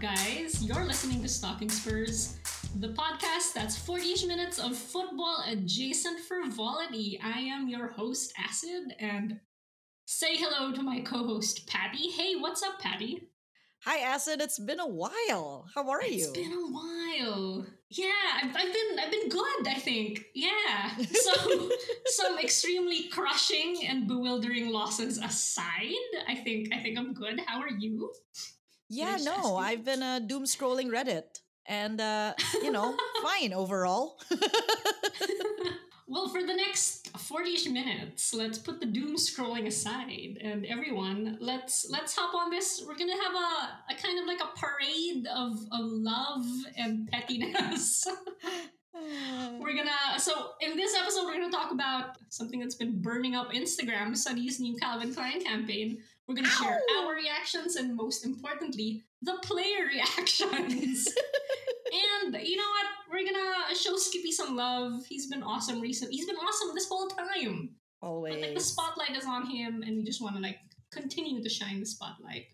up, guys? You're listening to Stalking Spurs, the podcast that's 40 minutes of football adjacent frivolity. I am your host, Acid, and say hello to my co host, Patty. Hey, what's up, Patty? Hi, Acid. It's been a while. How are It's you? It's been a while. Yeah, I've, I've been I've been good. I think. Yeah. Some some extremely crushing and bewildering losses aside, I think I think I'm good. How are you? Yeah, no, I've been uh, doom scrolling Reddit, and uh, you know, fine overall. Well, for the next 40-ish minutes, let's put the doom scrolling aside, and everyone, let's let's hop on this. We're gonna have a, a kind of like a parade of, of love and pettiness. we're gonna so in this episode we're gonna talk about something that's been burning up Instagram, Sonny's new Calvin Klein campaign. We're gonna share our reactions and most importantly, the player reactions. and you know what? We're gonna uh, show Skippy some love. He's been awesome recently. He's been awesome this whole time. But like the spotlight is on him, and we just want to like continue to shine the spotlight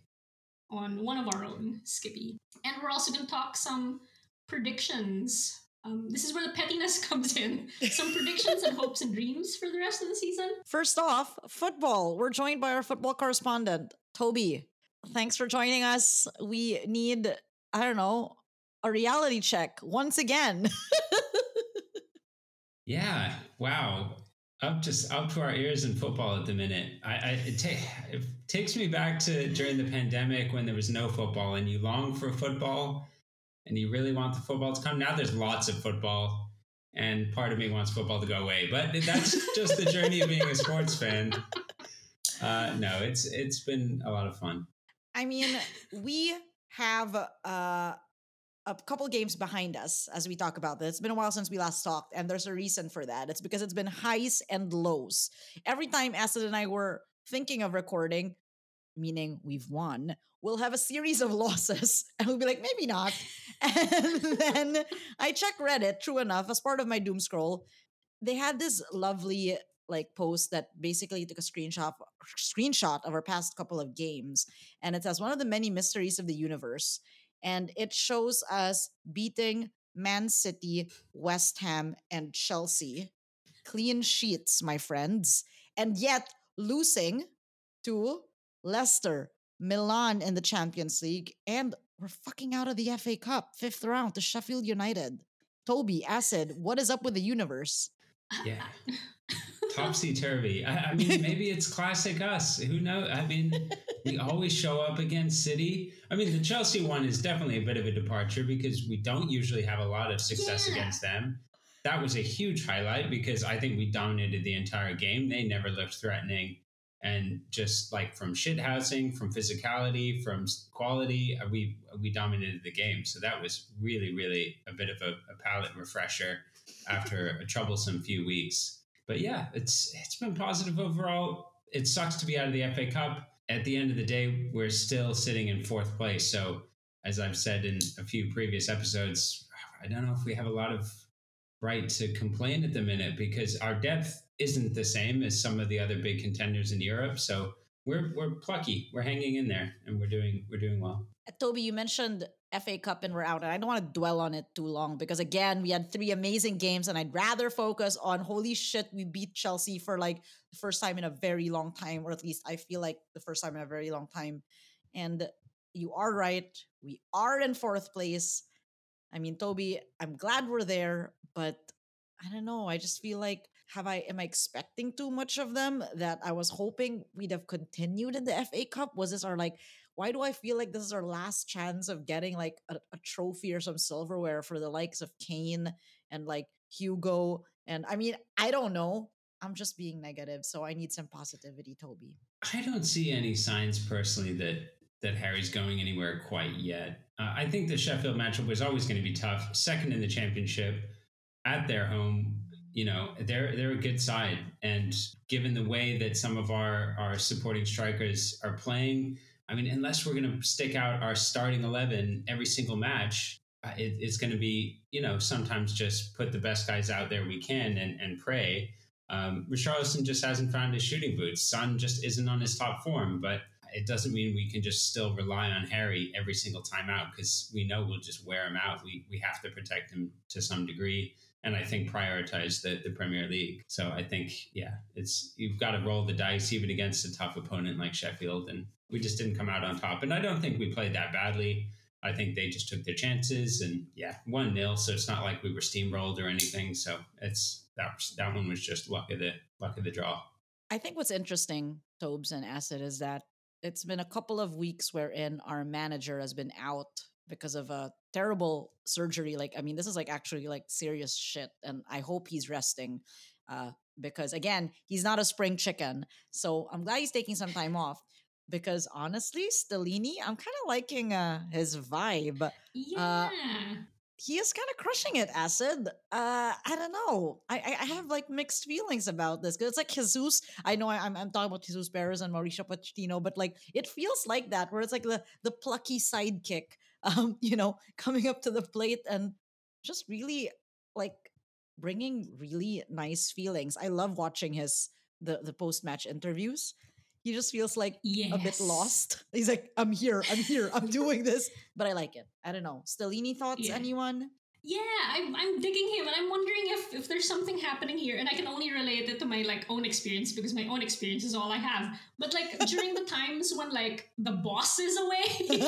on one of our own, Skippy. And we're also gonna talk some predictions. Um, this is where the pettiness comes in. Some predictions and hopes and dreams for the rest of the season. First off, football. We're joined by our football correspondent, Toby. Thanks for joining us. We need, I don't know, a reality check once again. Yeah. Wow. Up just up to our ears in football at the minute. I, I it, ta- it takes me back to during the pandemic when there was no football and you long for football and you really want the football to come. Now there's lots of football and part of me wants football to go away. But that's just the journey of being a sports fan. Uh, no, it's it's been a lot of fun. I mean, we have uh, a couple games behind us as we talk about this. It's been a while since we last talked, and there's a reason for that. It's because it's been highs and lows. Every time Acid and I were thinking of recording, meaning we've won, we'll have a series of losses, and we'll be like, maybe not. And then I check Reddit, true enough, as part of my doom scroll, they had this lovely like post that basically took a screenshot screenshot of our past couple of games and it says one of the many mysteries of the universe and it shows us beating Man City, West Ham and Chelsea clean sheets my friends and yet losing to Leicester, Milan in the Champions League and we're fucking out of the FA Cup fifth round to Sheffield United. Toby, Acid, what is up with the universe? Yeah. Topsy turvy. I, I mean, maybe it's classic us. Who knows? I mean, we always show up against City. I mean, the Chelsea one is definitely a bit of a departure because we don't usually have a lot of success Yeah. against them. That was a huge highlight because I think we dominated the entire game. They never looked threatening. And just like from shithousing, from physicality, from quality, uh, we we dominated the game. So that was really, really a bit of a, a palate refresher after a troublesome few weeks. But yeah, it's it's been positive overall. It sucks to be out of the FA Cup. At the end of the day, we're still sitting in fourth place. So as I've said in a few previous episodes, I don't know if we have a lot of right to complain at the minute because our depth isn't the same as some of the other big contenders in Europe. So we're we're plucky. We're hanging in there and we're doing we're doing well. Uh, Toby, you mentioned FA Cup and we're out, and I don't want to dwell on it too long because again, we had three amazing games, and I'd rather focus on holy shit, we beat Chelsea for like the first time in a very long time, or at least I feel like the first time in a very long time. And you are right, we are in fourth place. I mean, Toby, I'm glad we're there, but I don't know. I just feel like have I am I expecting too much of them that I was hoping we'd have continued in the FA Cup? Was this our like why do I feel like this is our last chance of getting like a, a trophy or some silverware for the likes of Kane and like Hugo? And I mean, I don't know. I'm just being negative, so I need some positivity, Toby. I don't see any signs personally that that Harry's going anywhere quite yet. Uh, I think the Sheffield matchup was always going to be tough. Second in the championship at their home, you know, they're they're a good side, and given the way that some of our our supporting strikers are playing, I mean, unless we're going to stick out our starting eleven every single match. uh, It, it's going to be, you know, sometimes just put the best guys out there we can and, and pray. Um, Richarlison just hasn't found his shooting boots. Son just isn't on his top form, but it doesn't mean we can just still rely on Harry every single time out because we know we'll just wear him out. We we have to protect him to some degree, and I think prioritize the the Premier League. So I think yeah, it's you've got to roll the dice even against a tough opponent like Sheffield, and we just didn't come out on top. And I don't think we played that badly. I think they just took their chances and yeah, one nil. So it's not like we were steamrolled or anything. So it's that that one was just luck of the luck of the draw. I think what's interesting, Tobes and Acid, is that it's been a couple of weeks wherein our manager has been out because of a terrible surgery. Like, I mean, this is like actually like serious shit, and I hope he's resting. Uh, because again, he's not a spring chicken. So I'm glad he's taking some time off. Because honestly, Stellini, I'm kind of liking uh, his vibe. Uh, Yeah. he is kind of crushing it, Acid. Uh, I don't know. I, I I have like mixed feelings about this because it's like Jesus. I know I, am I'm talking about Jesus Perez and Mauricio Pochettino, but like it feels like that where it's like the the plucky sidekick, um, you know, coming up to the plate and just really like bringing really nice feelings. I love watching his the the post match interviews. He just feels like yes. a bit lost. He's like, I'm here, I'm here, I'm doing this. But I like it. I don't know. Stellini thoughts, Yeah. anyone? Yeah, I'm, I'm digging him, and I'm wondering if, if there's something happening here, and I can only relate it to my like own experience because my own experience is all I have. But like during the times when like the boss is away,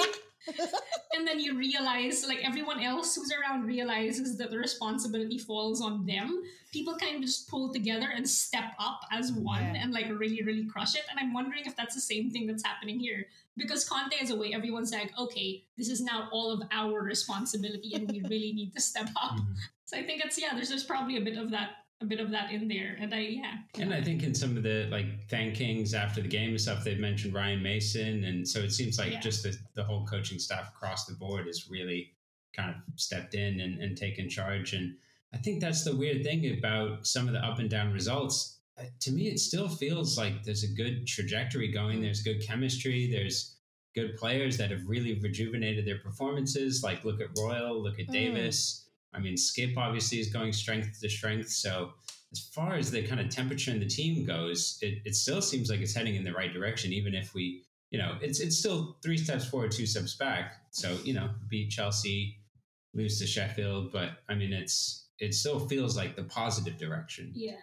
and then you realize like everyone else who's around realizes that the responsibility falls on them, people kind of just pull together and step up as one Yeah. and like really really crush it. And I'm wondering if that's the same thing that's happening here because Conte is away. Everyone's like, okay, this is now all of our responsibility, and we really need to step up. Mhm. So I think it's yeah. There's there's probably a bit of that a bit of that in there, and I yeah. And I think in some of the like thankings after the game and stuff, they've mentioned Ryan Mason, and so it seems like Yeah. just the, the whole coaching staff across the board has really kind of stepped in and, and taken charge. And I think that's the weird thing about some of the up and down results. Uh, To me, it still feels like there's a good trajectory going. Mm. There's good chemistry. There's good players that have really rejuvenated their performances. Like look at Royal, look at Mm. Davies. I mean, Skip obviously is going strength to strength. So as far as the kind of temperature in the team goes, it, it still seems like it's heading in the right direction, even if we, you know, it's it's still three steps forward, two steps back. So, you know, beat Chelsea, lose to Sheffield, but I mean it's it still feels like the positive direction. Yeah.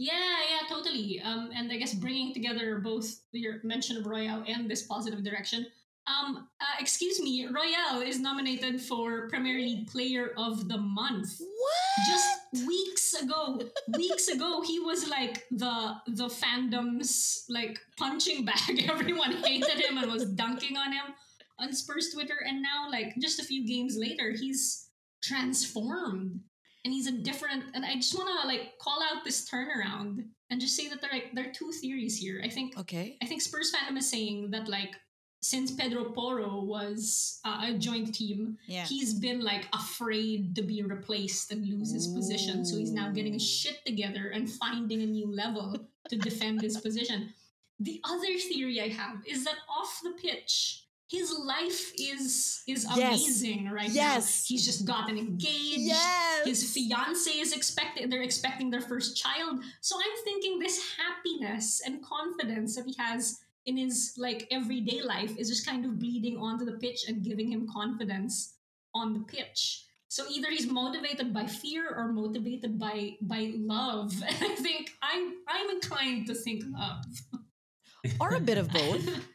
Yeah, yeah, totally. Um, and I guess bringing together both your mention of Royal and this positive direction. Um, uh, excuse me, Royal is nominated for Premier League Player of the Month. What? Just weeks ago, weeks ago, he was like the the fandom's like punching bag. Everyone hated him and was dunking on him on Spurs Twitter, and now like just a few games later, he's transformed and he's a different. And I just want to like call out this turnaround and just say that there like there are two theories here. I think okay. I think Spurs fandom is saying that like since Pedro Porro was uh, a joint team, Yeah. he's been like afraid to be replaced and lose his position. So he's now getting his shit together and finding a new level to defend his position. The other theory I have is that off the pitch, his life is is Yes. amazing right Yes. now. He's just gotten engaged. yes. His fiance is expected they're expecting their first child. So I'm thinking this happiness and confidence that he has in his like everyday life is just kind of bleeding onto the pitch and giving him confidence on the pitch. So either he's motivated by fear or motivated by by love. And I think I'm I'm inclined to think love. or a bit of both.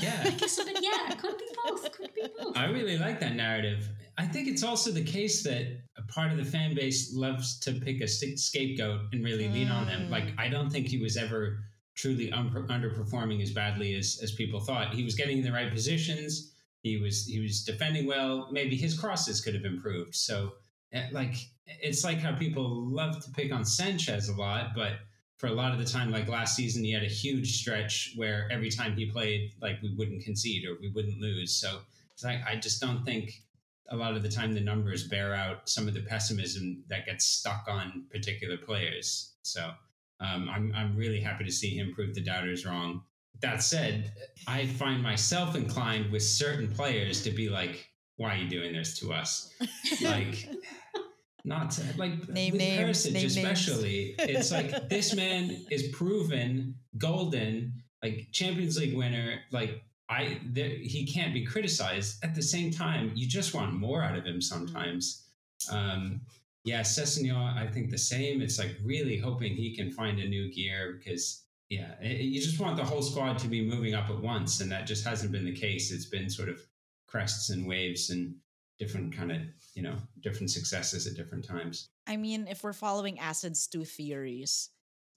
Yeah. I guess a bit, yeah, could be both. Could be both. I really like that narrative. I think it's also the case that a part of the fan base loves to pick a scapegoat and really lean on him. Mm. Like I don't think he was ever truly un- underperforming as badly as as people thought. He was getting in the right positions. He was he was defending well. Maybe his crosses could have improved. So eh, like it's like how people love to pick on Sanchez a lot, but for a lot of the time, like last season, he had a huge stretch where every time he played, like we wouldn't concede or we wouldn't lose. So like, I just don't think a lot of the time the numbers bear out some of the pessimism that gets stuck on particular players. So um, I'm, I'm really happy to see him prove the doubters wrong. That said, I find myself inclined with certain players to be like, why are you doing this to us? Like, not to, like Name with names, Perisic name names. especially. It's like this man is proven golden, like Champions League winner, like I there, he can't be criticized. At the same time, you just want more out of him sometimes. Um, yeah, Sessegnon, I think the same. It's like really hoping he can find a new gear because yeah, it, you just want the whole squad to be moving up at once, and that just hasn't been the case. It's been sort of crests and waves and different kind of you know different successes at different times. I mean, if we're following Acid's two theories,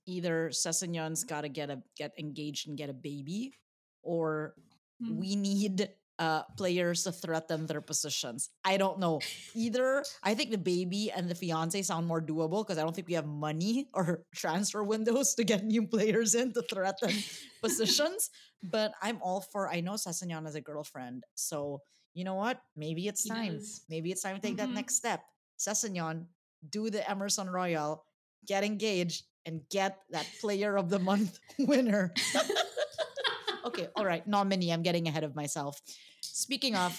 either Sessegnon's got to get a get engaged and get a baby, or Hmm. we need uh players to threaten their positions. I don't know. Either I think the baby and the fiance sound more doable because I don't think we have money or transfer windows to get new players in to threaten positions. But I'm all for I know Sessegnon has a girlfriend. So you know what? Maybe it's He time. does. Maybe it's time to take Mhm. that next step. Sessegnon, do the Emerson Royal, get engaged, and get that player of the month winner. okay, all right, nominee. I'm getting ahead of myself. Speaking of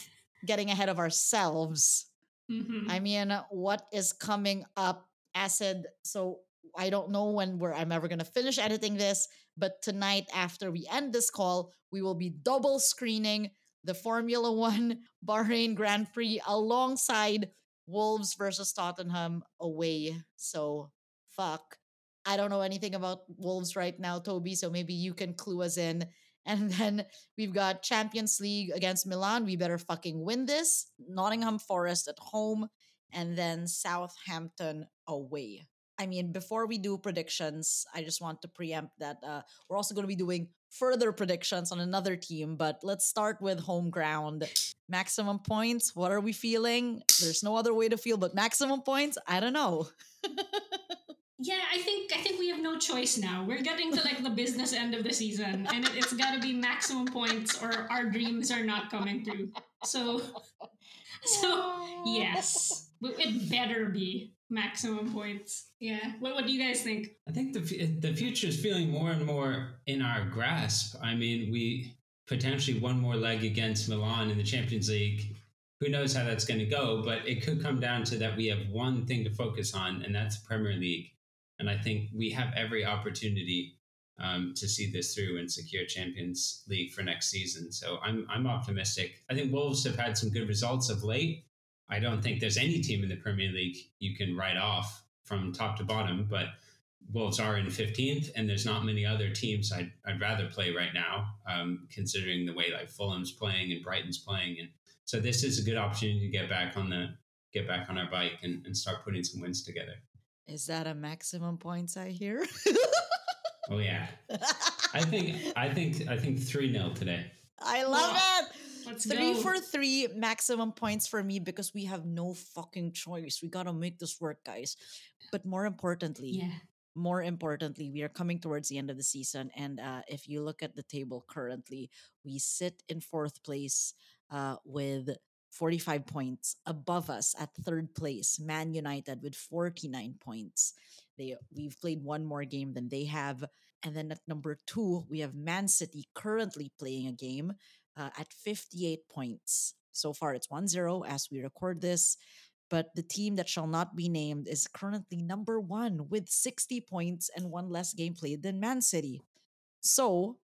getting ahead of ourselves, Mhm. I mean, what is coming up? Acid. So I don't know when we're I'm ever gonna finish editing this, but tonight after we end this call, we will be double screening the Formula One Bahrain Grand Prix alongside Wolves versus Tottenham away. So fuck. I don't know anything about Wolves right now, Toby. So maybe you can clue us in. And then we've got Champions League against Milan. We better fucking win this. Nottingham Forest at home, and then Southampton away. I mean, before we do predictions, I just want to preempt that uh, we're also going to be doing further predictions on another team. But let's start with home ground. Maximum points. What are we feeling? There's no other way to feel but maximum points. I don't know. Yeah, I think I think we have no choice now. We're getting to like the business end of the season, and it, it's got to be maximum points, or our dreams are not coming through. So, so yes, W- it better be maximum points. Yeah. What What do you guys think? I think the the future is feeling more and more in our grasp. I mean, we potentially one more leg against Milan in the Champions League. Who knows how that's going to go? But it could come down to that we have one thing to focus on, and that's Premier League. And I think we have every opportunity um, to see this through and secure Champions League for next season. So I'm I'm optimistic. I think Wolves have had some good results of late. I don't think there's any team in the Premier League you can write off from top to bottom, but Wolves are in 15th, and there's not many other teams I'd, I'd rather play right now, um, considering the way like Fulham's playing and Brighton's playing, and so this is a good opportunity to get back on the get back on our bike and, and start putting some wins together. Is that a maximum points I hear? Oh yeah, I think I think I think three nil today. I love it. Let's Three go. for three maximum points for me because we have no fucking choice. We gotta make this work, guys. But more importantly, Yeah. more importantly, we are coming towards the end of the season. And uh, if you look at the table currently, we sit in fourth place uh, with 45 points. Above us at third place, Man United with 49 points. They we've played one more game than they have. And then at number two, we have Man City currently playing a game uh, at 58 points. So far, it's 1 0 as we record this. But the team that shall not be named is currently number one with 60 points and one less game played than Man City. So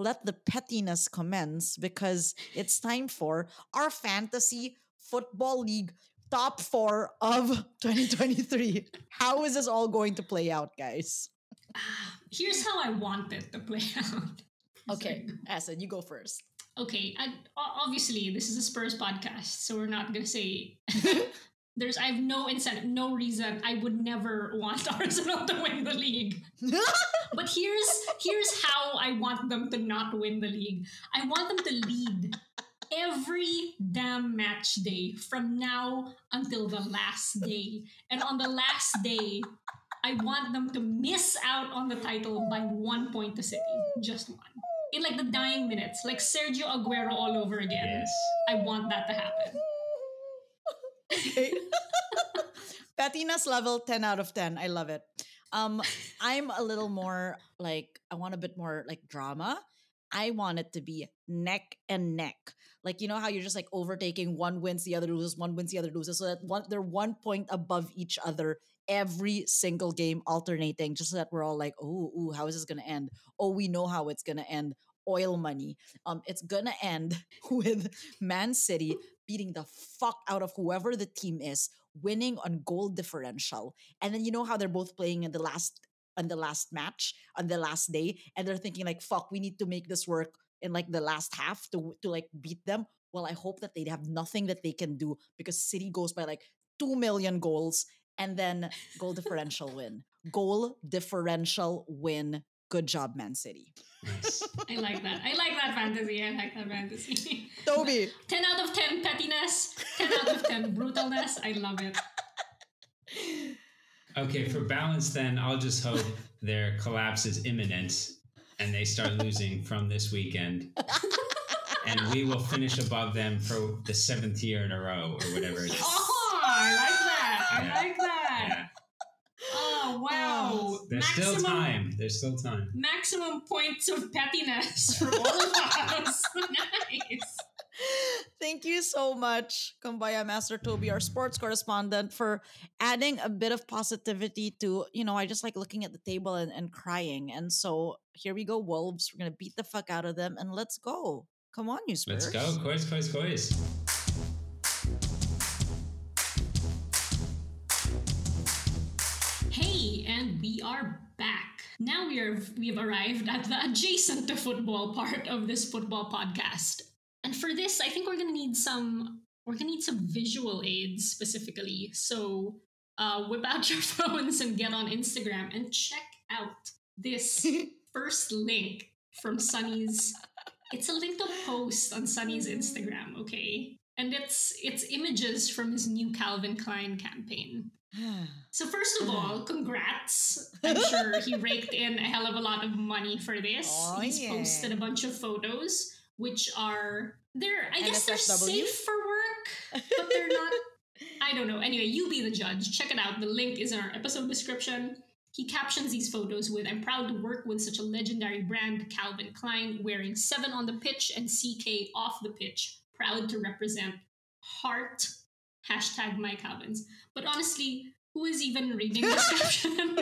let the pettiness commence because it's time for our fantasy football league top four of 2023. How is this all going to play out, guys? Here's how I want it to play out. Okay, Acid, you go first. okay I, obviously this is a spurs podcast so we're not gonna say there's i have no incentive no reason i would never want arsenal to win the league but here's here's how i want them to not win the league i want them to lead every damn match day from now until the last day and on the last day i want them to miss out on the title by one point to city just one in like the dying minutes, like Sergio Aguero all over again. Yes. I want that to happen. okay. Pettiness level 10 out of 10. I love it. Um, I'm a little more like I want a bit more like drama. I want it to be neck and neck. Like you know how you're just like overtaking one wins, the other loses, one wins, the other loses. So that one they're one point above each other every single game, alternating, just so that we're all like, oh, ooh, how is this gonna end? Oh, we know how it's gonna end. oil money. Um, it's gonna end with Man City beating the fuck out of whoever the team is, winning on goal differential. And then you know how they're both playing in the last on the last match on the last day, and they're thinking like, "Fuck, we need to make this work in like the last half to to like beat them." Well, I hope that they have nothing that they can do because City goes by like two million goals and then goal differential win. Goal differential win. Good job, Man City. I like that. I like that fantasy. I like that fantasy. Toby. 10 out of 10 pettiness, 10 out of 10 brutalness. I love it. Okay, for balance, then I'll just hope their collapse is imminent and they start losing from this weekend. And we will finish above them for the seventh year in a row or whatever it is. Oh, I like that. I Yeah. like that. Yeah. Oh, wow. There's still time. There's still time. Maximum points of pettiness for all of us. nice. Thank you so much, Kumbaya Master Toby, our sports correspondent, for adding a bit of positivity to, you know, I just like looking at the table and, and crying. And so here we go, Wolves. We're going to beat the fuck out of them and let's go. Come on, you Spurs. Let's go. Quiz, quiz, quiz. And we are back. Now we are we have arrived at the adjacent to football part of this football podcast. And for this, I think we're gonna need some we're gonna need some visual aids specifically. So uh, whip out your phones and get on Instagram and check out this first link from Sonny's. It's a link to post on Sonny's Instagram, okay? And it's it's images from his new Calvin Klein campaign. So first of all, congrats. I'm sure he raked in a hell of a lot of money for this. Oh, He's yeah. posted a bunch of photos which are they're I guess they're safe for work, but they're not I don't know. Anyway, you be the judge. Check it out. The link is in our episode description. He captions these photos with I'm proud to work with such a legendary brand, Calvin Klein, wearing seven on the pitch and CK off the pitch. Proud to represent heart. Hashtag my Calvins. But honestly, who is even reading this caption?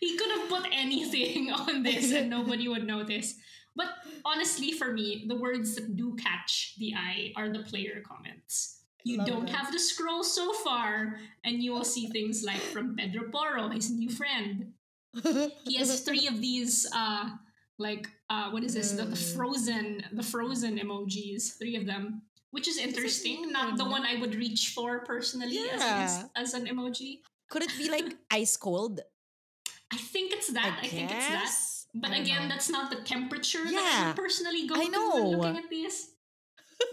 he could have put anything on this and nobody would notice. But honestly, for me, the words that do catch the eye are the player comments. You Love don't that. have to scroll so far, and you will see things like from Pedro Porro, his new friend. He has three of these, uh, like uh, what is this? The, the Mm. frozen, the frozen emojis. Three of them, which is interesting. Not the one I would reach for personally as, Yeah. an, as an emoji. Could it be like ice cold? I think it's that. I, think it's that. But again, know. that's not the temperature that I Yeah, personally go I to know. when looking at this.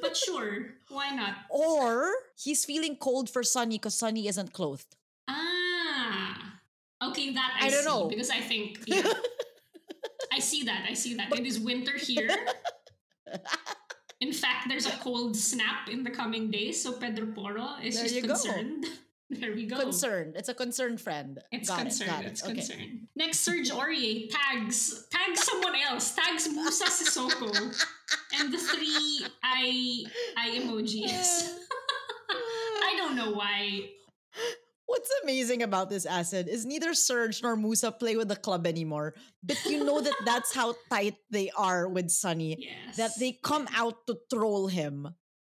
But sure, why not? Or he's feeling cold for Sonny because Sonny isn't clothed. Ah, okay, that I, I don't know. because I think yeah, I see that. I see that. It is winter here. In fact, there's a cold snap in the coming days, so Pedro Porro is There just go. concerned. There we go. concerned. It's a concerned friend. It's got concerned. It, got it's. Okay. concerned. Next, Serge Aurier tags tags someone else. Tags Moussa Sissoko and the three I eye emojis. I don't know why. What's amazing about this asset is neither Serge nor Musa play with the club anymore, but you know that that's how tight they are with Sonny. Yes. That they come out to troll him.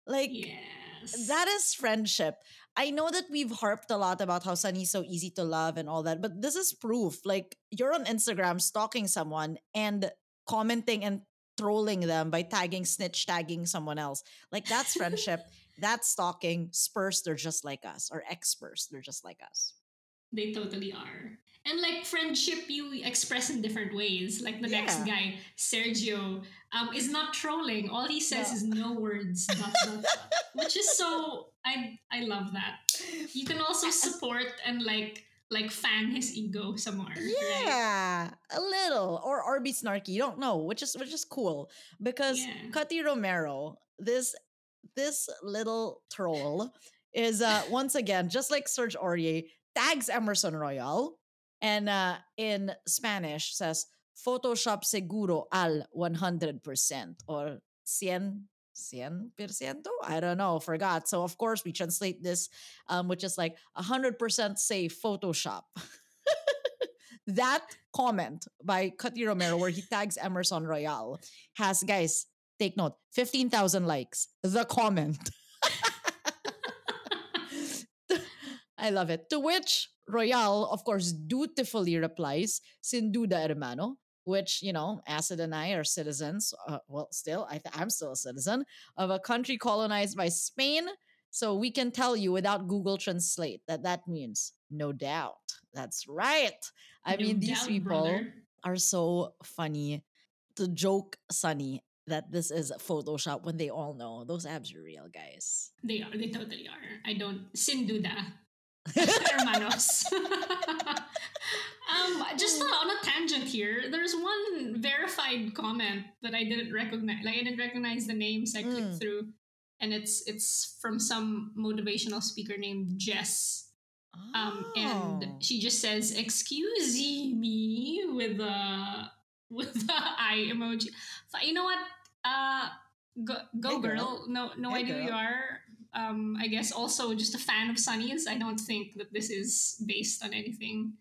Like Yes. that is friendship. I know that we've harped a lot about how Sonny's so easy to love and all that, but this is proof. Like you're on Instagram stalking someone and commenting and trolling them by tagging, snitch tagging someone else. Like that's friendship. that's stalking. Spurs, they're just like us. Or ex-Spurs, they're just like us. They totally are. And like friendship, you express in different ways. Like the next guy, Sergio, um, is not trolling. All he says No. is no words, dot, dot, dot. which is so. I I love that. You can also support and like like fan his ego somewhere. Right? Yeah, a little, or or be snarky. You don't know, which is which is cool because Yeah. Cuti Romero, this this little troll, is uh once again just like Serge Aurier tags Emerson Royal, and uh in Spanish says Photoshop seguro al one hundred percent or cien. Cien perciento? I don't know, forgot. So of course we translate this, um, which is like hundred percent safe Photoshop. that comment by Cuti Romero where he tags Emerson Royal has, guys, take note, 15,000 likes. The comment. I love it. To which Royal, of course, dutifully replies, Sin duda, hermano, which, you know, Acid and I are citizens, uh, well, still, I th- I'm still a citizen of a country colonized by Spain. So we can tell you without Google Translate that that means no doubt. That's right. I No mean, these doubt, people brother. are so funny to joke Sonny that this is Photoshop when they all know those abs are real, guys. They are. They totally are. I don't. Sin duda. Hermanos. um, just uh, on a tangent here, there's one verified comment that I didn't recognize. Like I didn't recognize the names. I clicked Mm. through, and it's it's from some motivational speaker named Jess. Um, Oh. and she just says, "Excuse me," with the with the eye emoji. So, you know what? Uh, go, go Hey, girl. girl. No, no Hey, idea who you are. Um, I guess also just a fan of Sonny's. I don't think that this is based on anything,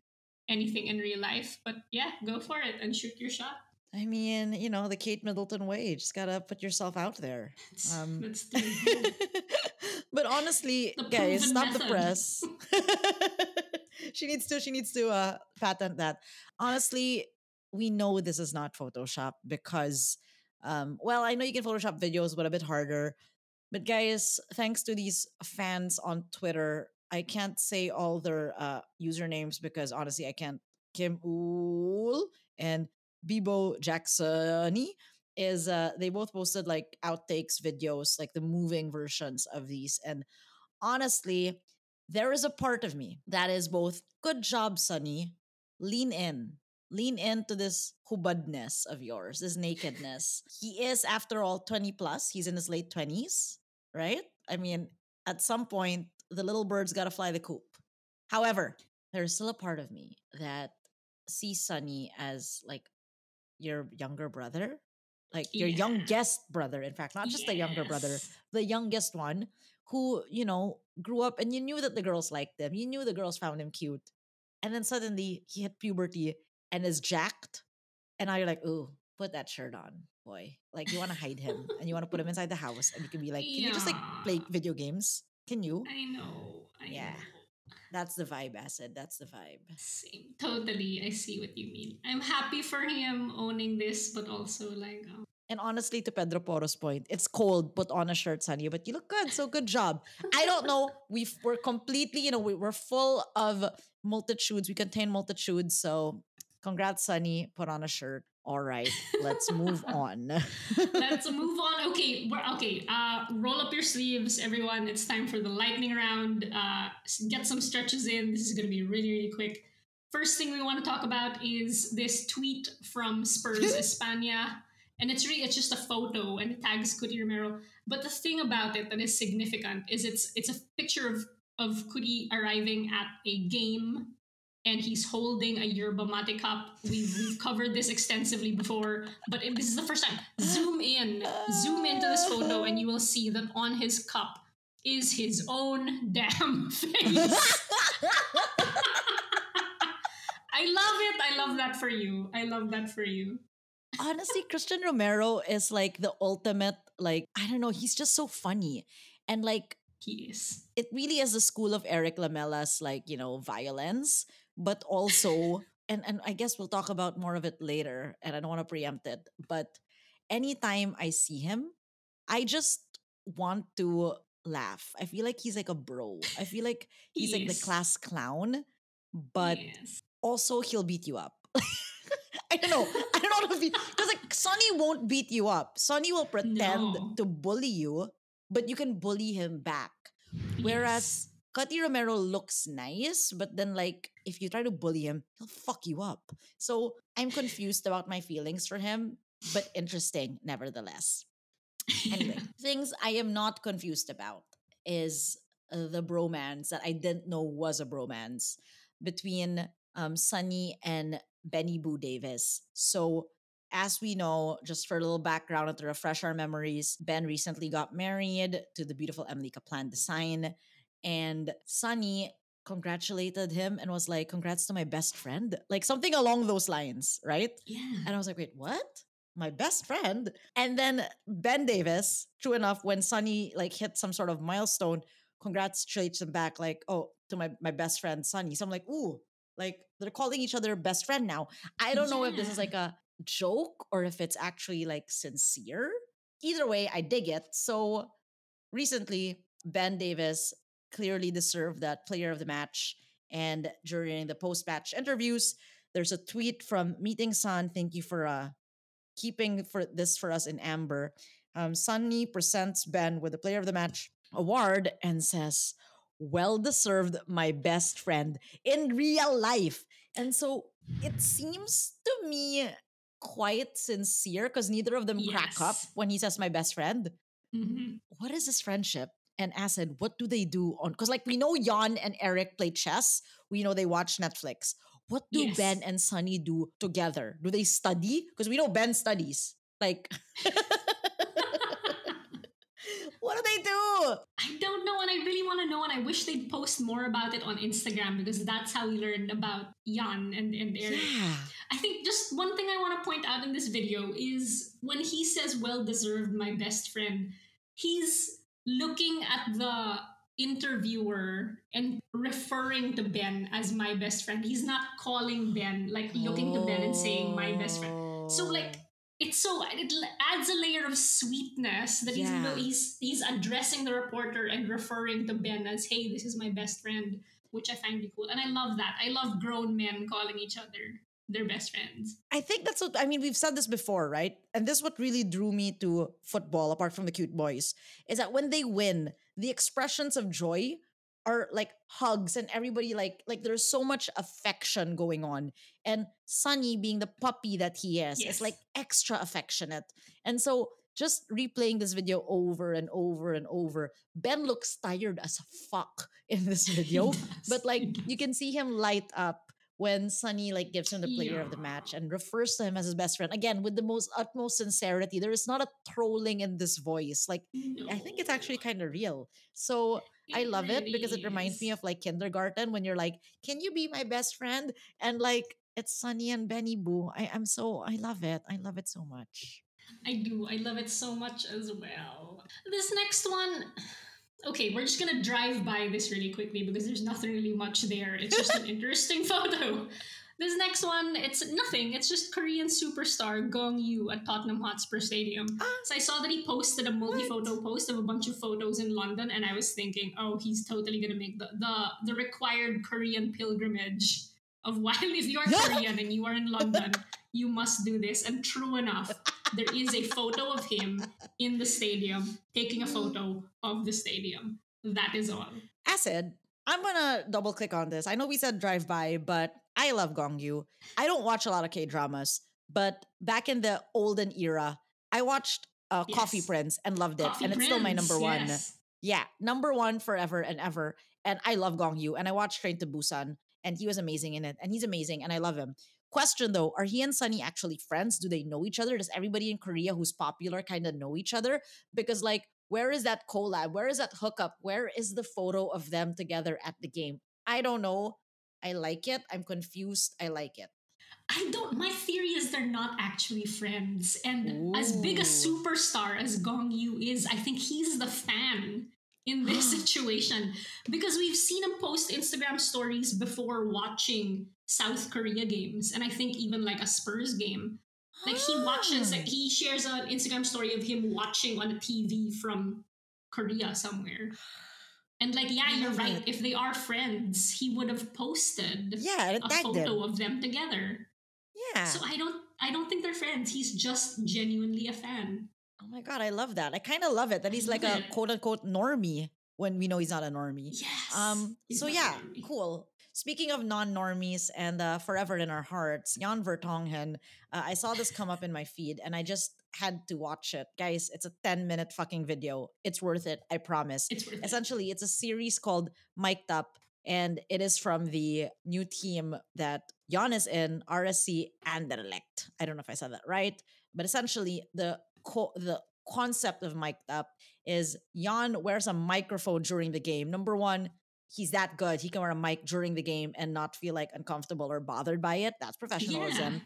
anything in real life. But yeah, go for it and shoot your shot. I mean, you know, the Kate Middleton way. You just gotta put yourself out there. Um, but honestly, guys, stop the press. she needs to. She needs to uh, patent that. Honestly, we know this is not Photoshop because, um, well, I know you can Photoshop videos, but a bit harder. But guys, thanks to these fans on Twitter, I can't say all their uh, usernames because honestly, I can't. Kim Ool and Bibo Jacksoni is uh they both posted like outtakes videos like the moving versions of these and honestly there is a part of me that is both good job sonny lean in lean into this hubadness of yours this nakedness. He is after all 20 plus. He's in his late 20s right? I mean at some point the little bird's got to fly the coop. However there's still a part of me that sees sonny as like your younger brother like your Yeah. youngest brother in fact not just the younger brother the youngest one who you know grew up and you knew that the girls liked him you knew the girls found him cute. And then suddenly he hit puberty and is jacked and now you're like ooh put that shirt on boy like you want to hide him and you want to put him inside the house and you can be like can you just like play video games can you I know. I Yeah. know. that's the vibe acid that's the vibe Same. Totally. I see what you mean. I'm happy for him owning this, but also like, oh, And honestly, to Pedro Porro's point, it's cold. Put on a shirt, Sonny, but you look good. So good job. I don't know. We've, we're completely, you know, we, we're full of multitudes. We contain multitudes. So congrats, Sonny. Put on a shirt. All right, let's move on. let's move on. Okay, okay. Uh, roll up your sleeves, everyone. It's time for the lightning round. Uh, get some stretches in. This is going to be really, really quick. First thing we want to talk about is this tweet from Spurs España. And it's really it's just a photo and it tags Cuti Romero. But the thing about it that is significant is it's it's a picture of of Cudi arriving at a game and he's holding a yerba mate cup. We've, we've covered this extensively before, but it, this is the first time. Zoom in, zoom into this photo, and you will see that on his cup is his own damn face. I love it. I love that for you. I love that for you. Honestly, Cristian Romero is like the ultimate, like, I don't know, he's just so funny. And like, He is. it really is the school of Erik Lamela's like, you know, violence, but also and and I guess we'll talk about more of it later and I don't want to preempt it, but anytime I see him, I just want to laugh. I feel like he's like a bro. I feel like he's He like the class clown, but yes. also he'll beat you up. I don't know. I don't know how to be because like Sonny won't beat you up. Sonny will pretend No. to bully you, but you can bully him back. Whereas Cuti Romero looks nice, but then like if you try to bully him, he'll fuck you up. So I'm confused about my feelings for him, but interesting nevertheless. Anyway, things I am not confused about is uh, the bromance that I didn't know was a bromance between um, Sonny and Benny Boo Davies. So as we know, just for a little background and to refresh our memories, Ben recently got married to the beautiful Emily Kaplan Design. And Sonny congratulated him and was like, "Congrats to my best friend," like something along those lines, right? Yeah. And I was like, "Wait, what?" My best friend. And then Ben Davies, true enough, when Sonny like hit some sort of milestone, congratulates him back, like, "Oh, to my my best friend Sonny." So I'm like, "Ooh." Like they're calling each other best friend now. I don't know if this is like a joke or if it's actually like sincere. Either way, I dig it. So recently, Ben Davies clearly deserved that player of the match. And during the post match interviews, there's a tweet from Meeting Sun. Thank you for uh, keeping for this for us in Amber. Um, Sonny presents Ben with the player of the match award and says, Well deserved, my best friend in real life. And so it seems to me quite sincere because neither of them crack up when he says my best friend. Mhm. What is this friendship? And Acid, what do they do on? Because like we know Jan and Eric play chess. We know they watch Netflix. What do Yes. Ben and Sonny do together? Do they study? Because we know Ben studies. Like, what do they do? I don't know, and I really want to know, and I wish they'd post more about it on Instagram because that's how we learned about Jan and, and Eric. Yeah. I think just one thing I want to point out in this video is when he says well deserved my best friend, he's looking at the interviewer and referring to Ben as my best friend. He's not calling Ben, like looking to Ben and saying my best friend. So oh. like it's so it adds a layer of sweetness that he's Yeah. he's he's addressing the reporter and referring to Ben as hey this is my best friend which I find really cool and I love that I love grown men calling each other their best friends I think that's what I mean. We've said this before, right? And this is what really drew me to football, apart from the cute boys, is that when they win, the expressions of joy are like hugs and everybody like like there's so much affection going on. And Sonny being the puppy that he is, Yes. is like extra affectionate. And so just replaying this video over and over and over, Ben looks tired as fuck in this video. But like you can see him light up when Sonny like gives him the player of the match and refers to him as his best friend again with the most utmost sincerity. There is not a trolling in this voice. Like I think it's actually kind of real. So I love it because it really reminds me of like kindergarten when you're like, "Can you be my best friend?" And like it's Sonny and Benny Boo. I am so I love it. I love it so much. I do. I love it so much as well. This next one, okay, we're just gonna drive by this really quickly because there's nothing really much there. It's just an interesting photo. This next one, it's nothing. It's just Korean superstar Gong Yoo at Tottenham Hotspur Stadium. Ah. So I saw that he posted a multi-photo post of a bunch of photos in London, and I was thinking, oh, he's totally gonna make the the, the required Korean pilgrimage of while if you are Korean and you are in London, you must do this. And true enough, there is a photo of him in the stadium taking a photo of the stadium. That is all. Acid. I'm gonna double click on this. I know we said drive by, but I love Gong Yoo. I don't watch a lot of K dramas, but back in the olden era, I watched uh, Coffee Prince and loved it, Coffee and it's still my number one. yes. Yeah, number one forever and ever. And I love Gong Yoo, and I watched Train to Busan, and he was amazing in it, and he's amazing, and I love him. Question though, are he and Sonny actually friends? Do they know each other? Does everybody in Korea who's popular kind of know each other? Because like, where is that collab? Where is that hookup? Where is the photo of them together at the game? I don't know. I like it. I'm confused. I like it. I don't. My theory is they're not actually friends. And as big a superstar as Gong Yoo is, I think he's the fan in this situation because we've seen him post Instagram stories before watching South Korea games, and I think even like a Spurs game. Like he watches, Ah. like he shares an Instagram story of him watching on a TV from Korea somewhere. And like, yeah, you're right. If they are friends, he would have posted Yeah, a photo him. of them together. Yeah. So I don't I don't think they're friends. He's just genuinely a fan. Oh my god, I love that. I kind of love it that he's like a quote unquote normie when we know he's not a normie. Yes. Um. So yeah, cool. Speaking of non-normies and uh, forever in our hearts, Jan Vertonghen. Uh, I saw this come up in my feed, and I just had to watch it, guys. It's a ten-minute fucking video. It's worth it. I promise. It's worth it. Essentially, it's a series called Mic'd Up, and it is from the new team that Jan is in, RSC Anderlecht. I don't know if I said that right, but essentially the co- the concept of Mic'd Up is Jan wears a microphone during the game. Number one, he's that good. He can wear a mic during the game and not feel like uncomfortable or bothered by it. That's professionalism.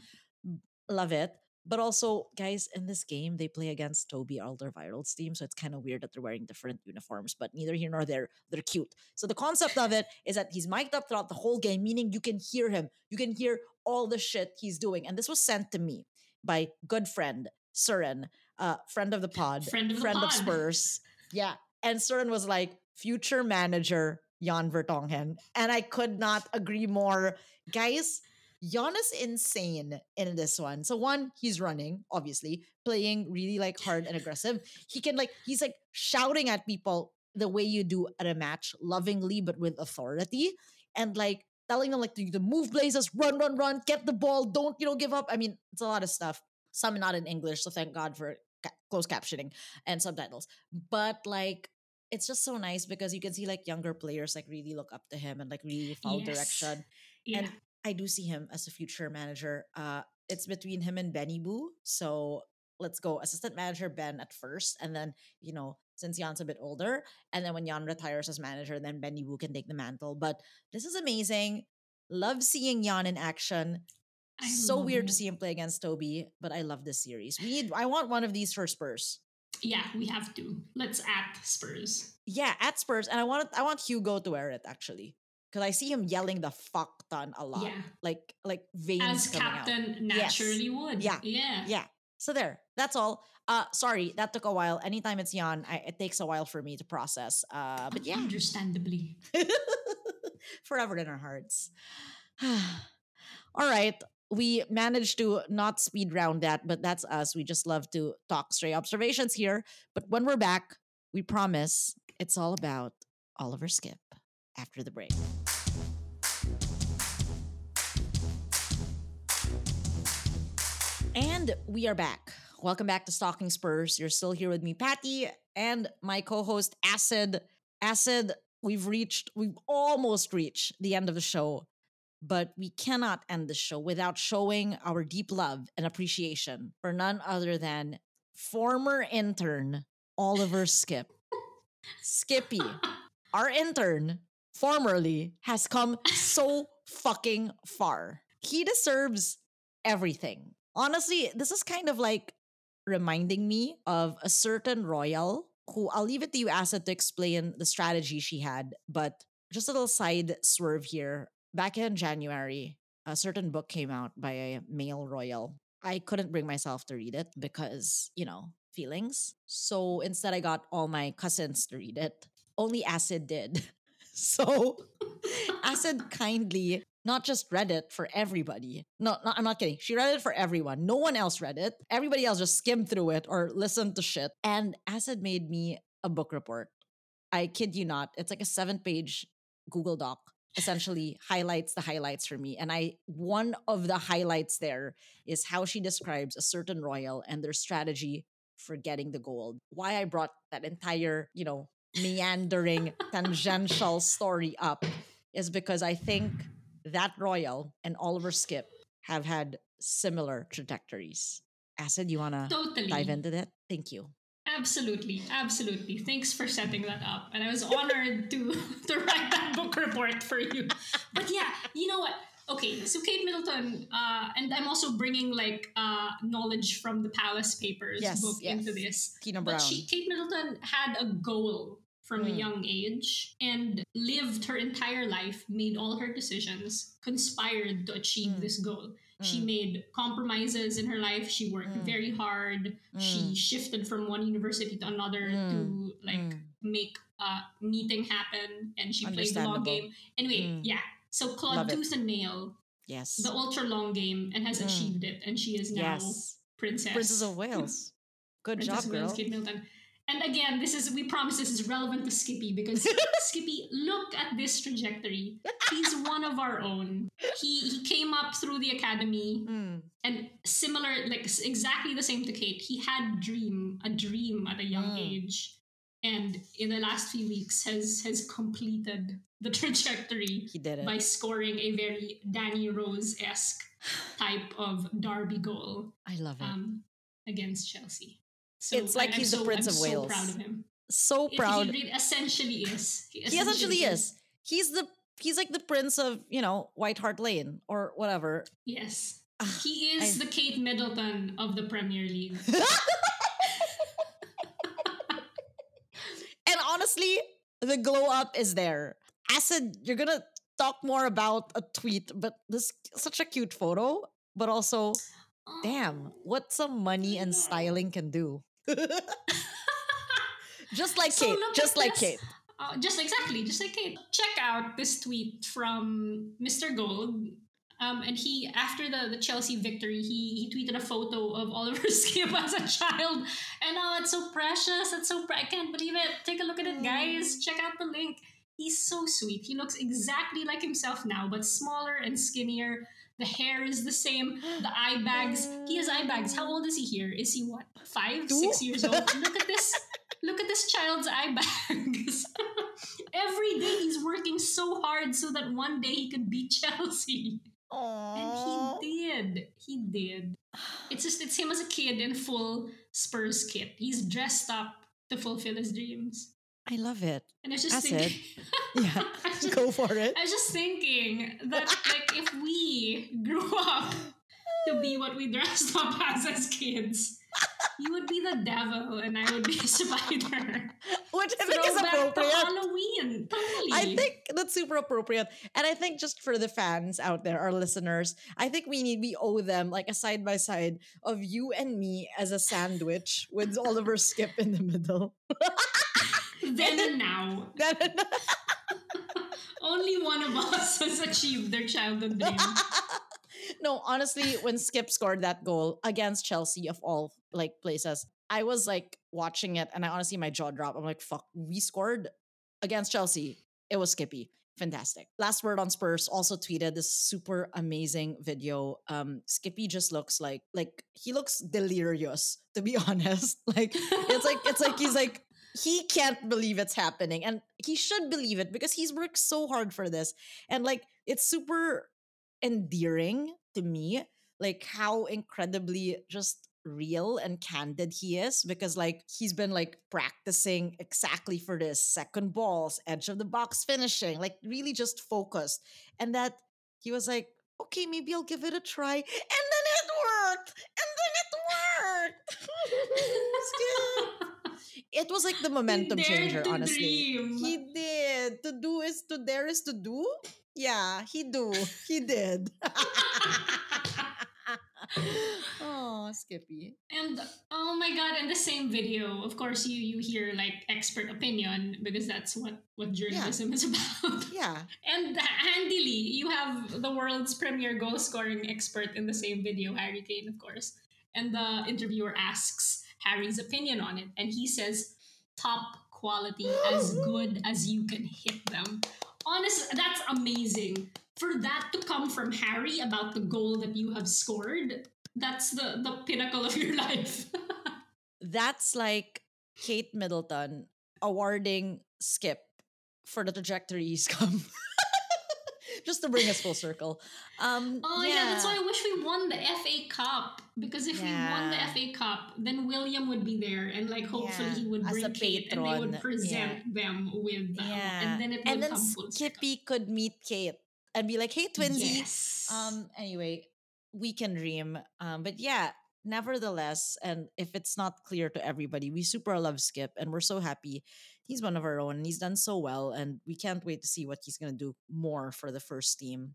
Love it. But also, guys, in this game, they play against Toby Alderweireld's team, so it's kind of weird that they're wearing different uniforms. But neither here nor there, they're cute. So the concept of it is that he's mic'd up throughout the whole game, meaning you can hear him. You can hear all the shit he's doing. And this was sent to me by good friend Surin, uh, friend of the pod, Friend of the pod. Spurs. Yeah, and Surin was like future manager Jan Vertonghen, and I could not agree more, guys. Jan is insane in this one. So one, he's running, obviously, playing really like hard and aggressive. He can like he's like shouting at people the way you do at a match, lovingly but with authority, and like telling them like to, to move blazes, run, run, run, get the ball, don't you know give up. I mean, it's a lot of stuff. Some not in English, so thank God for closed captioning and subtitles. But like it's just so nice because you can see like younger players like really look up to him and like really follow Yes. direction. Yeah. And I do see him as a future manager. Uh, it's between him and Benny Boo. So let's go assistant manager Ben at first, and then you know since Jan's a bit older, and then when Jan retires as manager, then Benny Boo can take the mantle. But this is amazing. Love seeing Jan in action. I so weird to see him play against Toby, but I love this series. We need. I want one of these for Spurs. Yeah, we have to. Let's at Spurs. Yeah, at Spurs, and I want I want Hugo to wear it actually because I see him yelling the fuck ton a lot, Yeah. like like veins As coming out. captain Yes. naturally would. Yeah. Yeah. Yeah. So there. That's all. Uh sorry, that took a while. Anytime it's Jan, I, it takes a while for me to process. Uh but yeah. Understandably. Forever in our hearts. all right. We managed to not speed round that, but that's us. We just love to talk stray observations here. But when we're back, we promise it's all about Oliver Skipp after the break. And we are back. Welcome back to Stalking Spurs. You're still here with me, Patty, and my co-host Acid. Acid, we've reached, we've almost reached the end of the show, but we cannot end the show without showing our deep love and appreciation for none other than former intern Oliver Skipp. Skippy, our intern, formerly, has come so fucking far. He deserves everything. Honestly, this is kind of like reminding me of a certain royal who I'll leave it to you, Acid, to explain the strategy she had. But just a little side swerve here. Back in January, a certain book came out by a male royal. I couldn't bring myself to read it because, you know, feelings. So instead, I got all my cousins to read it. Only Acid did. So Acid kindly not just read it for everybody. No, no, I'm not kidding. She read it for everyone. No one else read it. Everybody else just skimmed through it or listened to shit. And Acid made me a book report. I kid you not. It's like a seven page Google Doc. Essentially highlights the highlights for me. And I one of the highlights there is how she describes a certain royal and their strategy for getting the gold. Why I brought that entire, you know, meandering tangential story up is because I think that royal and Oliver Skipp have had similar trajectories. Acid, you wanna Totally. dive into that? Thank you. Absolutely, absolutely. Thanks for setting that up. And I was honored to to write that book report for you. But yeah, you know what? Okay, so Kate Middleton, uh, and I'm also bringing like uh, knowledge from the Palace Papers Yes, book yes. into this. Tina But she, Kate Middleton had a goal from a Mm. young age and lived her entire life, made all her decisions, conspired to achieve Mm. this goal. She Mm. made compromises in her life. She worked Mm. very hard. She Mm. shifted from one university to another to Mm. like Mm. make a meeting happen and she played the long game. Anyway, yeah. So Claude. Tooth and Nail, yes. the ultra long game, and has achieved it. And she is now yes. princess. Princess of Wales. Good Princess job, Wales, girl. Kate Middleton. And again, this is we promise this is relevant to Skippy because Skippy, look at this trajectory. He's one of our own. He he came up through the academy Mm. and similar, like exactly the same to Kate. He had dream a dream at a young Mm. age, and in the last few weeks has has completed the trajectory He did it. by scoring a very Danny Rose esque type of derby goal I love it. um, against Chelsea. So It's like I'm he's the Prince I'm of so Wales. proud of him. so proud. He, really essentially is. he essentially is. he's the he's like the prince of you know White Hart Lane or whatever. Yes. Ah, He is I- the Kate Middleton of the Premier League. and honestly, the glow up is there. Acid, you're gonna talk more about a tweet, but this such a cute photo, but also, damn, what some money and styling can do. Just like So Kate, just like this. Kate. Uh, just exactly, just like Kate. Check out this tweet from Mr. Gold. Um, and he, after the, the Chelsea victory, he, he tweeted a photo of Oliver Skipp as a child. And oh, it's so precious. It's so, pre- I can't believe it. Take a look at it, guys. Check out the link. He's so sweet. He looks exactly like himself now, but smaller and skinnier. The hair is the same. The eye bags. He has eye bags. How old is he here? Is he what? Five, six years old? Look at this. Look at this child's eye bags. Every day he's working so hard so that one day he could beat Chelsea. Aww. And he did. He did. It's just it's him as a kid in full Spurs kit. He's dressed up to fulfill his dreams. I love it. And I was just That's thinking Yeah, just- go for it. I was just thinking that if we grew up to be what we dressed up as as kids, you would be the devil and I would be a spider. Which I think is Throwback to. Halloween. Totally. I think that's super appropriate. And I think just for the fans out there, our listeners, I think we need we owe them like a side by side of you and me as a sandwich with Oliver Skipp in the middle. Then and now. then and now. Only one of us has achieved their childhood dream. no, honestly, when Skipp scored that goal against Chelsea of all like places, I was like watching it and I honestly my jaw dropped. I'm like, fuck, we scored against Chelsea. It was Skippy. Fantastic. Last word on Spurs also tweeted this super amazing video. Um, Skippy just looks like like he looks delirious, to be honest. Like it's like it's like he's like he can't believe it's happening and he should believe it because he's worked so hard for this and like it's super endearing to me like how incredibly just real and candid he is because like he's been like practicing exactly for this second balls edge of the box finishing like really just focused and that he was like okay maybe i'll give it a try and then it worked and then it worked. it was like the momentum changer honestly. dream. he did. To do is to dare is to do? Yeah he do. He did. Oh skippy. And oh my god, in the same video, of course you you hear like expert opinion because that's what what journalism is about. yeah. And handily, you have the world's premier goal scoring expert in the same video, Harry Kane, of course. And the interviewer asks Harry's opinion on it, and he says, "Top quality, as good as you can hit them." Honestly, that's amazing. For that to come from Harry about the goal that you have scored, that's the the pinnacle of your life. that's like kate middleton awarding skipp for the trajectory he's come just to bring us full circle. Um Oh yeah. that's why I wish we won the FA Cup because if we won the FA Cup, then William would be there and like hopefully Yeah, he would bring Kate and they would present them with yeah. and then it would and then come full circle. skippy could meet kate and be like hey twinsy Yes. um anyway we can dream. Um but yeah nevertheless and if it's not clear to everybody we super love skipp and we're so happy he's one of our own and he's done so well and we can't wait to see what he's going to do more for the first team.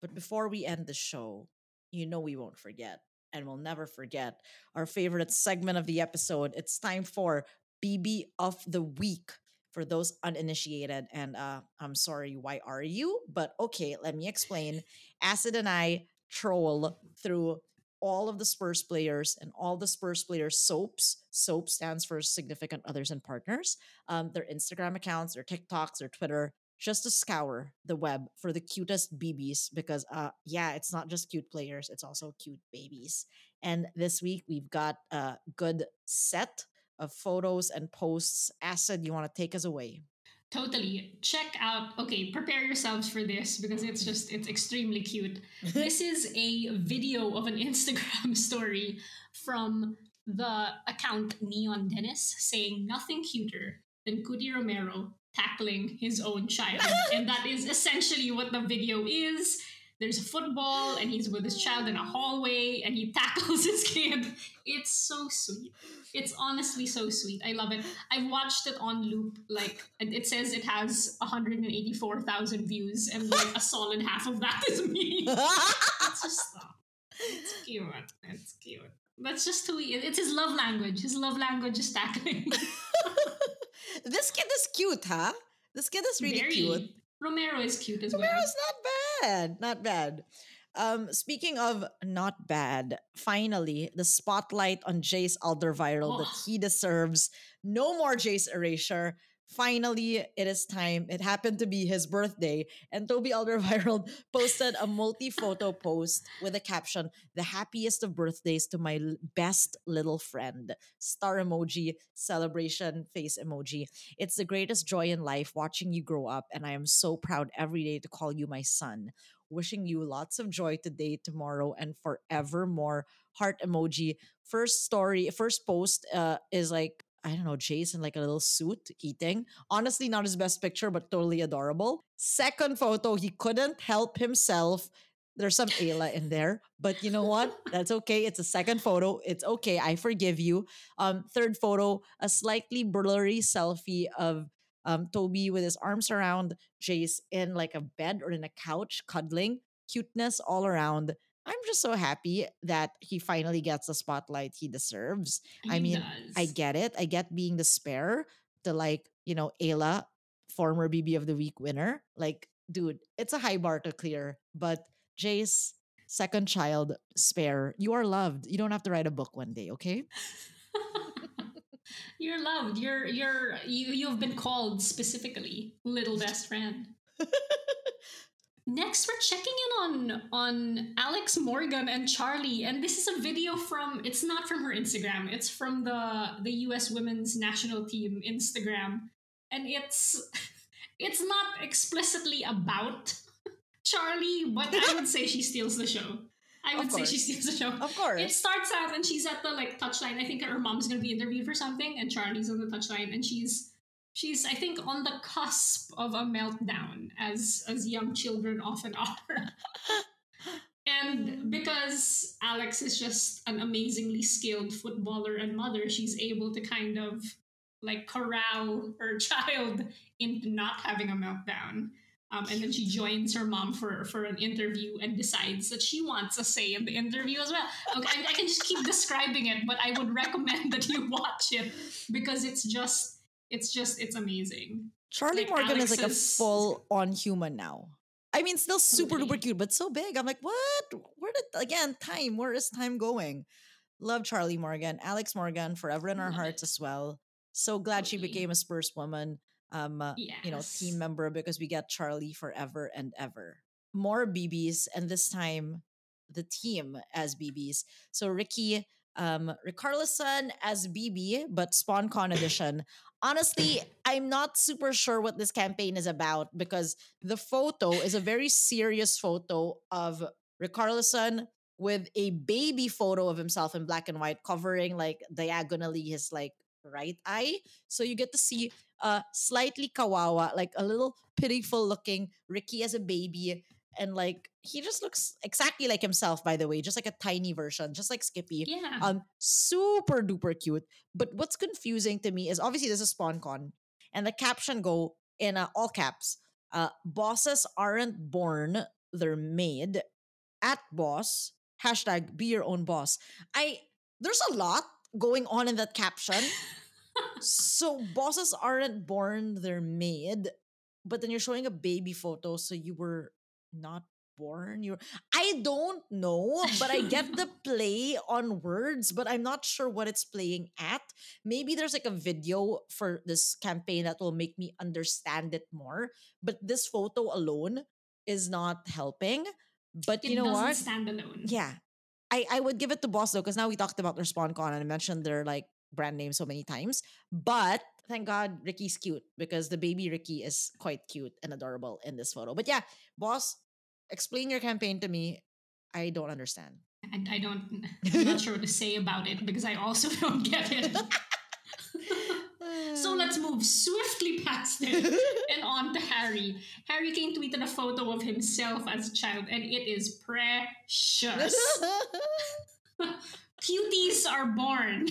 But before we end the show you know we won't forget and we'll never forget our favorite segment of the episode. It's time for bb of the week for those uninitiated and uh i'm sorry why are you? But okay let me explain. Acid and i troll through all of the Spurs players and all the Spurs players' soaps. Soap stands for significant others and partners. Um, their Instagram accounts, their TikToks, their Twitter, just to scour the web for the cutest BBs because, uh, yeah, it's not just cute players; it's also cute babies. And this week we've got a good set of photos and posts. Acid, you want to take us away? Totally. Check out. Okay, prepare yourselves for this because it's mm-hmm. just it's extremely cute. this is a video of an Instagram story from the account Neon Dennis saying nothing cuter than Cuti Romero tackling his own child. and that is essentially what the video is. There's a football, and he's with his child in a hallway, and he tackles his kid. It's so sweet. It's honestly so sweet. I love it. I've watched it on loop. Like it says, it has 184,000 views, and like a solid half of that is me. it's just oh, it's cute. It's cute. That's just who he is. It's his love language. His love language is tackling. this kid is cute, huh? This kid is really Very. cute. Romero is cute as Romero's well. not bad. Not bad. Um, speaking of not bad, finally, the spotlight on Jace Alderweireld that Oh. he deserves. No more Jace erasure. Finally, it is time. It happened to be his birthday, and Toby Alderweireld posted a multi-photo post with a caption: "The happiest of birthdays to my best little friend." Star emoji, celebration face emoji. It's the greatest joy in life watching you grow up, and I am so proud every day to call you my son. Wishing you lots of joy today, tomorrow, and forevermore. Heart emoji. First story, first post uh, is like, I don't know, Jason, like a little suit eating. Honestly, not his best picture, but totally adorable. Second photo, he couldn't help himself. There's some Ayla in there, but you know what? That's okay. It's a second photo. It's okay. I forgive you. Um, third photo, a slightly blurry selfie of um, Toby with his arms around Jace in like a bed or in a couch, cuddling. Cuteness all around. I'm just so happy that he finally gets the spotlight he deserves. I He mean, I get it. I get being the spare to like, you know, Ayla, former BB of the Week winner. Like, dude, it's a high bar to clear. But Jace, second child, spare, you are loved. You don't have to write a book one day, okay? You're loved. You're you're you you've been called specifically little best friend. Next, we're checking in on on Alex Morgan and Charlie, and this is a video from. It's not from her Instagram. It's from the the U.S. Women's National Team Instagram, and it's it's not explicitly about Charlie, but I would say she steals the show. I would say she steals the show. Of course. It starts out and she's at the like touchline. I think her mom's gonna be interviewed for something, and Charlie's on the touchline, and she's she's I think on the cusp of a meltdown, as as young children often are. and because Alex is just an amazingly skilled footballer and mother, she's able to kind of like corral her child into not having a meltdown. Um, and then she joins her mom for, for an interview and decides that she wants a say in the interview as well. Okay, I, I can just keep describing it, but I would recommend that you watch it because it's just it's just it's amazing. Charlie like, Morgan is like a full on human now. I mean, still super duper cute, but so big. I'm like, what? Where did again time? Where is time going? Love Charlie Morgan, Alex Morgan, forever in our Love hearts it. as well. So glad she became a Spurs woman. Um, uh, you know, team member because we get Charlie forever and ever. More BBs, and this time the team as BBs. So Ricky, um, Richarlison as BB, but SponCon edition. Honestly, I'm not super sure what this campaign is about because the photo is a very serious photo of Richarlison with a baby photo of himself in black and white covering like diagonally his like right eye. So you get to see uh slightly kawawa, like a little pitiful looking Ricky as a baby. And like he just looks exactly like himself, by the way, just like a tiny version, just like Skippy. Yeah. Um, super duper cute. But what's confusing to me is obviously this is SponCon, and the caption go in uh, all caps. Uh, bosses aren't born; they're made. At boss hashtag be your own boss. I there's a lot going on in that caption. so bosses aren't born; they're made. But then you're showing a baby photo, so you were not born. You're I don't know, but I get the play on words, but I'm not sure what it's playing at. Maybe there's like a video for this campaign that will make me understand it more. But this photo alone is not helping. But it you know doesn't what? stand alone. Yeah. I, I would give it to Boss though, because now we talked about their SponCon and I mentioned their like brand name so many times. But thank God Ricky's cute because the baby Ricky is quite cute and adorable in this photo. But yeah, Boss, explain your campaign to me. I don't understand. I, I don't. I'm not sure what to say about it because I also don't get it. so let's move swiftly past it and on to Harry. Harry Kane tweeted a photo of himself as a child, and it is precious. Cuties are born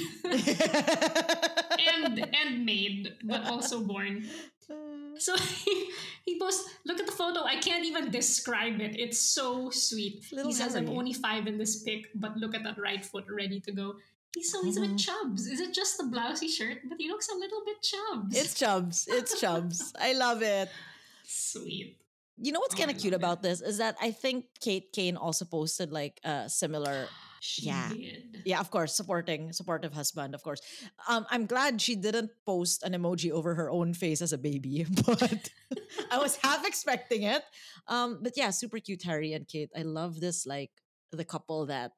and and made, but also born. So he, he posts, look at the photo. I can't even describe it. It's so sweet. Little he says, I'm only five in this pic, but look at that right foot ready to go. He's so he's a bit Mhm. chubs. Is it just the blousy shirt? But he looks a little bit chubs. it's chubs. It's chubs. I love it. sweet. You know what's Oh, kind of cute it. about this is that I think Kate Kane also posted like a similar She Yeah. did. yeah, of course, supporting supportive husband, of course. Um, I'm glad she didn't post an emoji over her own face as a baby, but I was half expecting it. Um, but yeah, super cute Harry and Kate. I love this like the couple that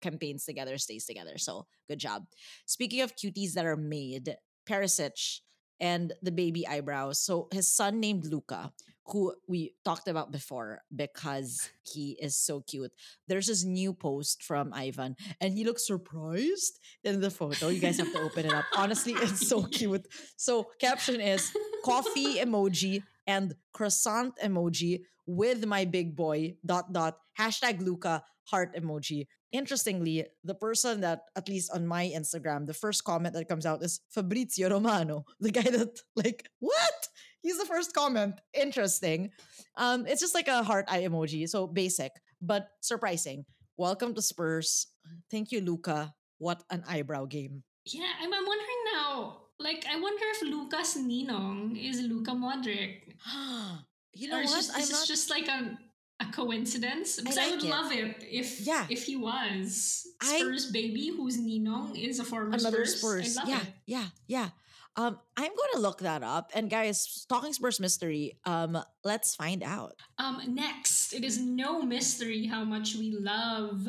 campaigns together, stays together. So good job. Speaking of cuties that are made, Perisic and the baby eyebrows. So his son named Luca, who we talked about before because he is so cute. There's this new post from Ivan, and he looks surprised in the photo. You guys have to open it up. Honestly, it's so cute. So caption is coffee emoji and croissant emoji with my big boy dot dot hashtag Luca heart emoji. Interestingly, the person that at least on my Instagram, the first comment that comes out is Fabrizio Romano, the guy that like what? He's the first comment. Interesting. Um, it's just like a heart eye emoji, so basic but surprising. Welcome to Spurs. Thank you, Luca. What an eyebrow game. Yeah, I'm, I'm wondering now. Like, I wonder if Lucas Ninong is Luka Modric. you know or is what? Just, I'm is this not. just like a, a coincidence? Because I, like would it. love it if Yeah. if he was I- baby whose Ninong is a former Another Spurs. Spurs. I love Yeah, it. yeah, yeah. Um, I'm gonna look that up. And guys, talking Spurs mystery. Um, let's find out. Um, next, it is no mystery how much we love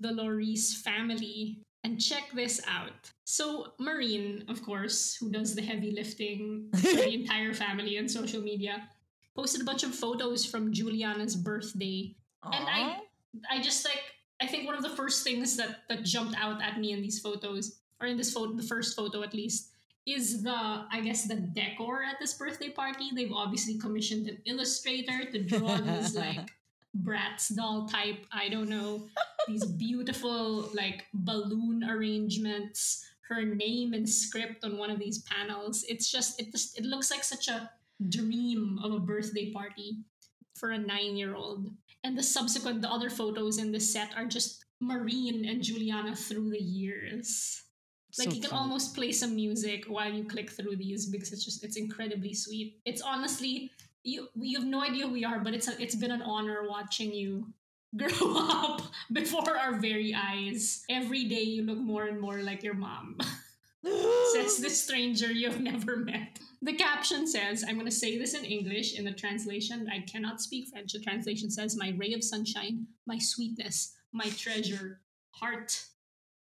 the Lloris family. And check this out. So, Marine, of course, who does the heavy lifting for the entire family on social media, posted a bunch of photos from Giuliana's birthday. And I, I just like, I think one of the first things that that jumped out at me in these photos, or in this photo, the first photo at least, is the I guess the decor at this birthday party. They've obviously commissioned an illustrator to draw these like Bratz doll type. I don't know these beautiful like balloon arrangements. Her name and script on one of these panels. It's just it just it looks like such a dream of a birthday party for a nine year old. And the subsequent the other photos in the set are just Marine and Giuliana through the years. Like So you can cute. almost play some music while you click through these because it's just it's incredibly sweet. It's honestly you you have no idea who we are, but it's a, it's been an honor watching you grow up before our very eyes. Every day you look more and more like your mom. says the stranger you've never met. The caption says, I'm going to say this in English in the translation. I cannot speak French. The translation says, My ray of sunshine, my sweetness, my treasure, heart,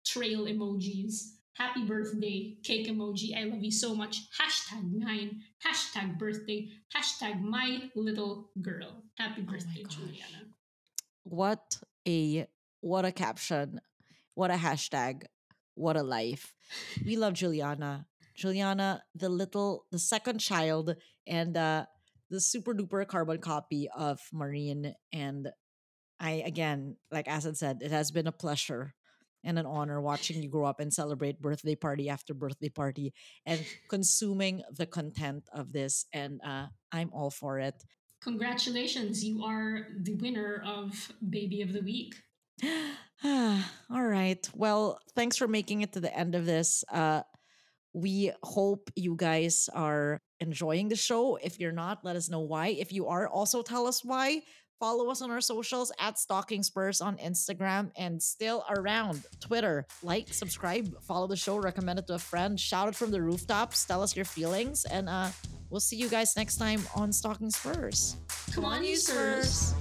trail emojis, happy birthday, cake emoji, I love you so much, hashtag nine, hashtag birthday, hashtag my little girl. Happy oh birthday, gosh. Giuliana. what a what a caption what a hashtag what a life. We love giuliana. Giuliana the little the second child and uh the super duper carbon copy of marine and i again like Acid said it has been a pleasure and an honor watching you grow up and celebrate birthday party after birthday party and consuming the content of this and uh i'm all for it. Congratulations, you are the winner of Baby of the Week. All right. Well, thanks for making it to the end of this. Uh, we hope you guys are enjoying the show. If you're not, let us know why. If you are, also tell us why. Follow us on our socials at Stalking Spurs on Instagram and still around Twitter. Like, subscribe, follow the show, recommend it to a friend, shout it from the rooftops, tell us your feelings, and uh, we'll see you guys next time on Stalking Spurs. Come on, you Spurs.